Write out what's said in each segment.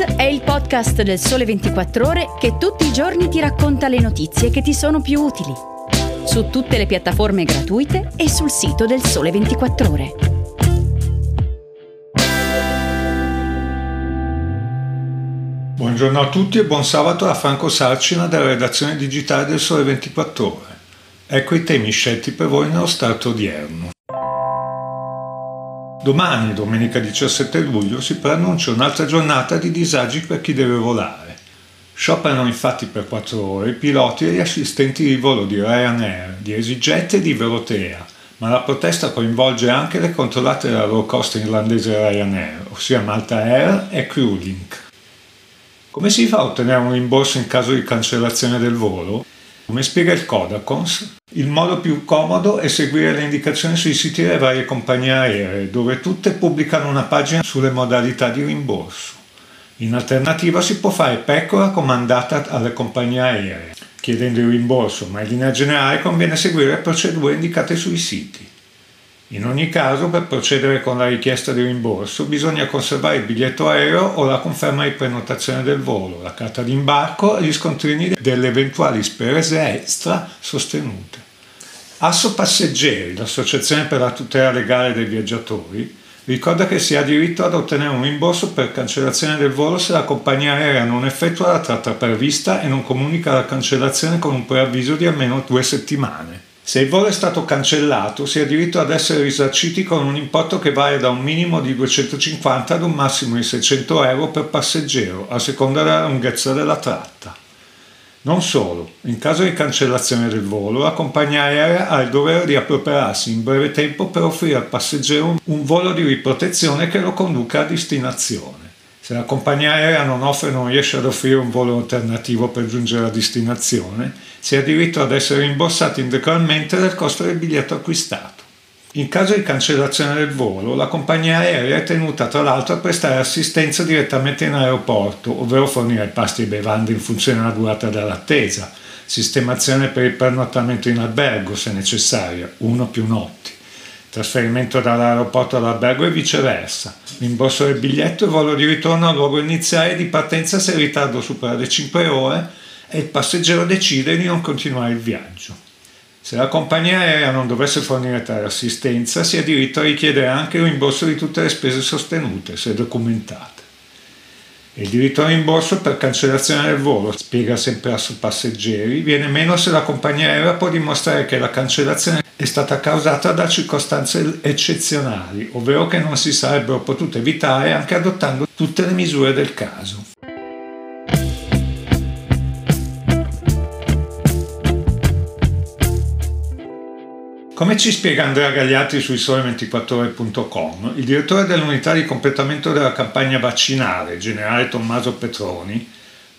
È il podcast del Sole 24 Ore che tutti i giorni ti racconta le notizie che ti sono più utili. Su tutte le piattaforme gratuite e sul sito del Sole 24 Ore. Buongiorno a tutti e buon sabato da Franco Sarcina della redazione digitale del Sole 24 Ore. Ecco i temi scelti per voi nello start odierno. Domani, domenica 17 luglio, si preannuncia un'altra giornata di disagi per chi deve volare. Scioperano infatti per 4 ore i piloti e gli assistenti di volo di Ryanair, di EasyJet e di Velotea, ma la protesta coinvolge anche le controllate dalla low cost irlandese Ryanair, ossia Malta Air e Crewlink. Come si fa a ottenere un rimborso in caso di cancellazione del volo? Come spiega il Codacons, il modo più comodo è seguire le indicazioni sui siti delle varie compagnie aeree, dove tutte pubblicano una pagina sulle modalità di rimborso. In alternativa si può fare pecora comandata alle compagnie aeree, chiedendo il rimborso, ma in linea generale conviene seguire le procedure indicate sui siti. In ogni caso, per procedere con la richiesta di rimborso, bisogna conservare il biglietto aereo o la conferma di prenotazione del volo, la carta d'imbarco e gli scontrini delle eventuali spese extra sostenute. Asso Passeggeri, l'associazione per la tutela legale dei viaggiatori, ricorda che si ha diritto ad ottenere un rimborso per cancellazione del volo se la compagnia aerea non effettua la tratta prevista e non comunica la cancellazione con un preavviso di almeno due settimane. Se il volo è stato cancellato, si ha diritto ad essere risarciti con un importo che varia da un minimo di 250 ad un massimo di 600 euro per passeggero, a seconda della lunghezza della tratta. Non solo, in caso di cancellazione del volo, la compagnia aerea ha il dovere di appropriarsi in breve tempo per offrire al passeggero un volo di riprotezione che lo conduca a destinazione. Se la compagnia aerea non offre non riesce ad offrire un volo alternativo per giungere a destinazione, si ha diritto ad essere rimborsati integralmente del costo del biglietto acquistato. In caso di cancellazione del volo, la compagnia aerea è tenuta tra l'altro a prestare assistenza direttamente in aeroporto, ovvero fornire pasti e bevande in funzione della durata dell'attesa, sistemazione per il pernottamento in albergo se necessaria, uno più notti, trasferimento dall'aeroporto all'albergo e viceversa, rimborso del biglietto e volo di ritorno al luogo iniziale di partenza se il ritardo supera le 5 ore e il passeggero decide di non continuare il viaggio. Se la compagnia aerea non dovesse fornire tale assistenza, si ha diritto a richiedere anche il rimborso di tutte le spese sostenute, se documentate. Il diritto al rimborso per cancellazione del volo, spiega sempre a passeggeri, viene meno se la compagnia aerea può dimostrare che la cancellazione è stata causata da circostanze eccezionali, ovvero che non si sarebbero potute evitare anche adottando tutte le misure del caso. Come ci spiega Andrea Gagliati su isole24ore.com, il direttore dell'unità di completamento della campagna vaccinale, generale Tommaso Petroni,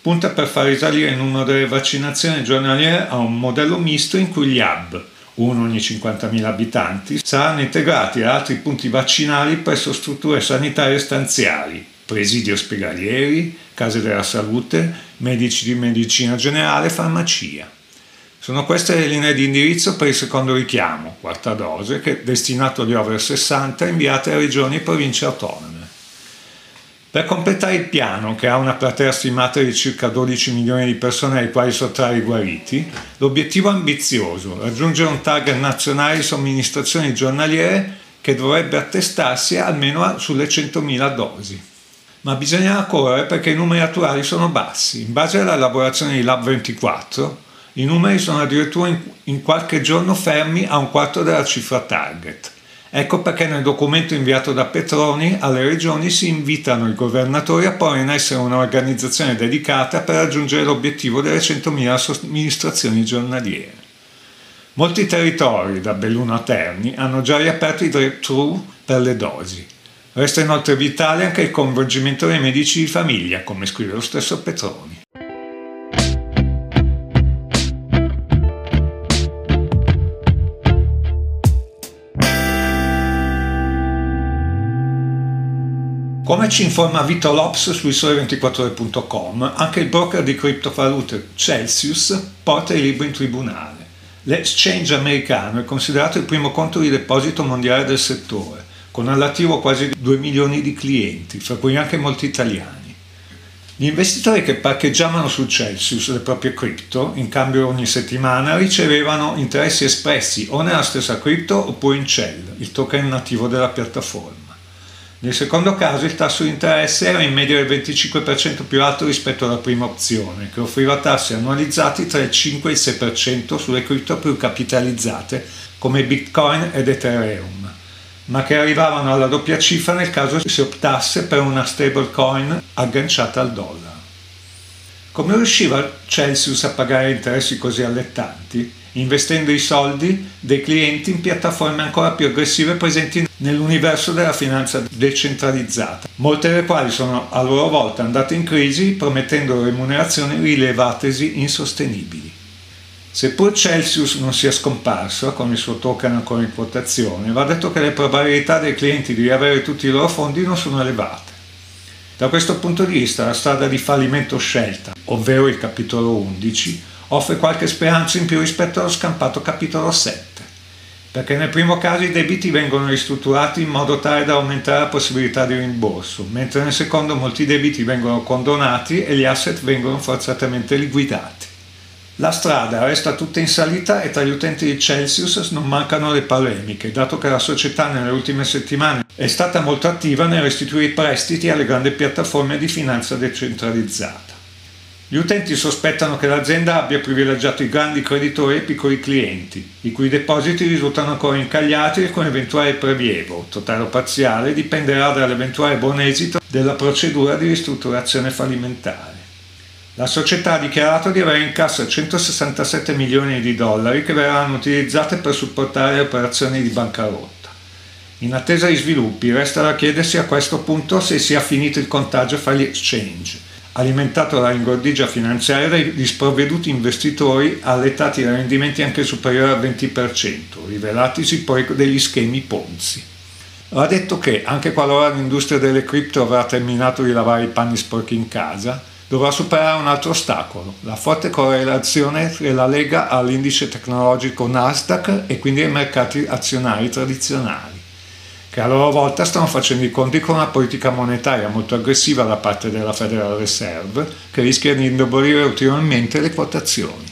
punta per far risalire il numero delle vaccinazioni giornaliere a un modello misto in cui gli hub, uno ogni 50.000 abitanti, saranno integrati a altri punti vaccinali presso strutture sanitarie stanziali, presidi ospedalieri, case della salute, medici di medicina generale, farmacia. Sono queste le linee di indirizzo per il secondo richiamo, quarta dose, che è destinato agli over 60 inviate a regioni e province autonome. Per completare il piano, che ha una platea stimata di circa 12 milioni di persone ai quali sottrarre i guariti, l'obiettivo ambizioso, raggiungere un target nazionale di somministrazioni giornaliere che dovrebbe attestarsi almeno sulle 100.000 dosi. Ma bisogna correre perché i numeri attuali sono bassi. In base alla elaborazione di Lab 24, i numeri sono addirittura in, in qualche giorno fermi a un quarto della cifra target. Ecco perché nel documento inviato da Petroni alle regioni si invitano i governatori a porre in essere un'organizzazione dedicata per raggiungere l'obiettivo delle 100.000 somministrazioni giornaliere. Molti territori, da Belluno a Terni, hanno già riaperto i drive-thru per le dosi. Resta inoltre vitale anche il coinvolgimento dei medici di famiglia, come scrive lo stesso Petroni. Come ci informa Vito Lops su isole24ore.com, anche il broker di criptovalute Celsius porta i libri in tribunale. L'exchange americano è considerato il primo conto di deposito mondiale del settore, con all'attivo quasi 2 milioni di clienti, fra cui anche molti italiani. Gli investitori che parcheggiavano su Celsius le proprie cripto in cambio ogni settimana ricevevano interessi espressi o nella stessa cripto oppure in Cell, il token nativo della piattaforma. Nel secondo caso il tasso di interesse era in media del 25% più alto rispetto alla prima opzione, che offriva tassi annualizzati tra il 5 e il 6% sulle cripto più capitalizzate come Bitcoin ed Ethereum, ma che arrivavano alla doppia cifra nel caso si optasse per una stablecoin agganciata al dollaro. Come riusciva Celsius a pagare interessi così allettanti? Investendo i soldi dei clienti in piattaforme ancora più aggressive presenti nell'universo della finanza decentralizzata, molte delle quali sono a loro volta andate in crisi promettendo remunerazioni rilevatesi insostenibili. Seppur Celsius non sia scomparso con il suo token ancora in quotazione, va detto che le probabilità dei clienti di riavere tutti i loro fondi non sono elevate. Da questo punto di vista la strada di fallimento scelta, ovvero il capitolo 11, offre qualche speranza in più rispetto allo scampato capitolo 7, perché nel primo caso i debiti vengono ristrutturati in modo tale da aumentare la possibilità di rimborso, mentre nel secondo molti debiti vengono condonati e gli asset vengono forzatamente liquidati. La strada resta tutta in salita e tra gli utenti di Celsius non mancano le polemiche, dato che la società nelle ultime settimane è stata molto attiva nel restituire i prestiti alle grandi piattaforme di finanza decentralizzata. Gli utenti sospettano che l'azienda abbia privilegiato i grandi creditori e i piccoli clienti, i cui depositi risultano ancora incagliati e con eventuale prelievo, totale o parziale, dipenderà dall'eventuale buon esito della procedura di ristrutturazione fallimentare. La società ha dichiarato di avere in cassa 167 milioni di dollari che verranno utilizzate per supportare le operazioni di bancarotta. In attesa di sviluppi, resta da chiedersi a questo punto se sia finito il contagio fra gli exchange, alimentato dalla ingordigia finanziaria degli sprovveduti investitori allettati da rendimenti anche superiori al 20%, rivelatisi poi degli schemi Ponzi. Va detto che, anche qualora l'industria delle cripto avrà terminato di lavare i panni sporchi in casa, dovrà superare un altro ostacolo, la forte correlazione che la lega all'indice tecnologico Nasdaq e quindi ai mercati azionari tradizionali, che a loro volta stanno facendo i conti con una politica monetaria molto aggressiva da parte della Federal Reserve, che rischia di indebolire ulteriormente le quotazioni.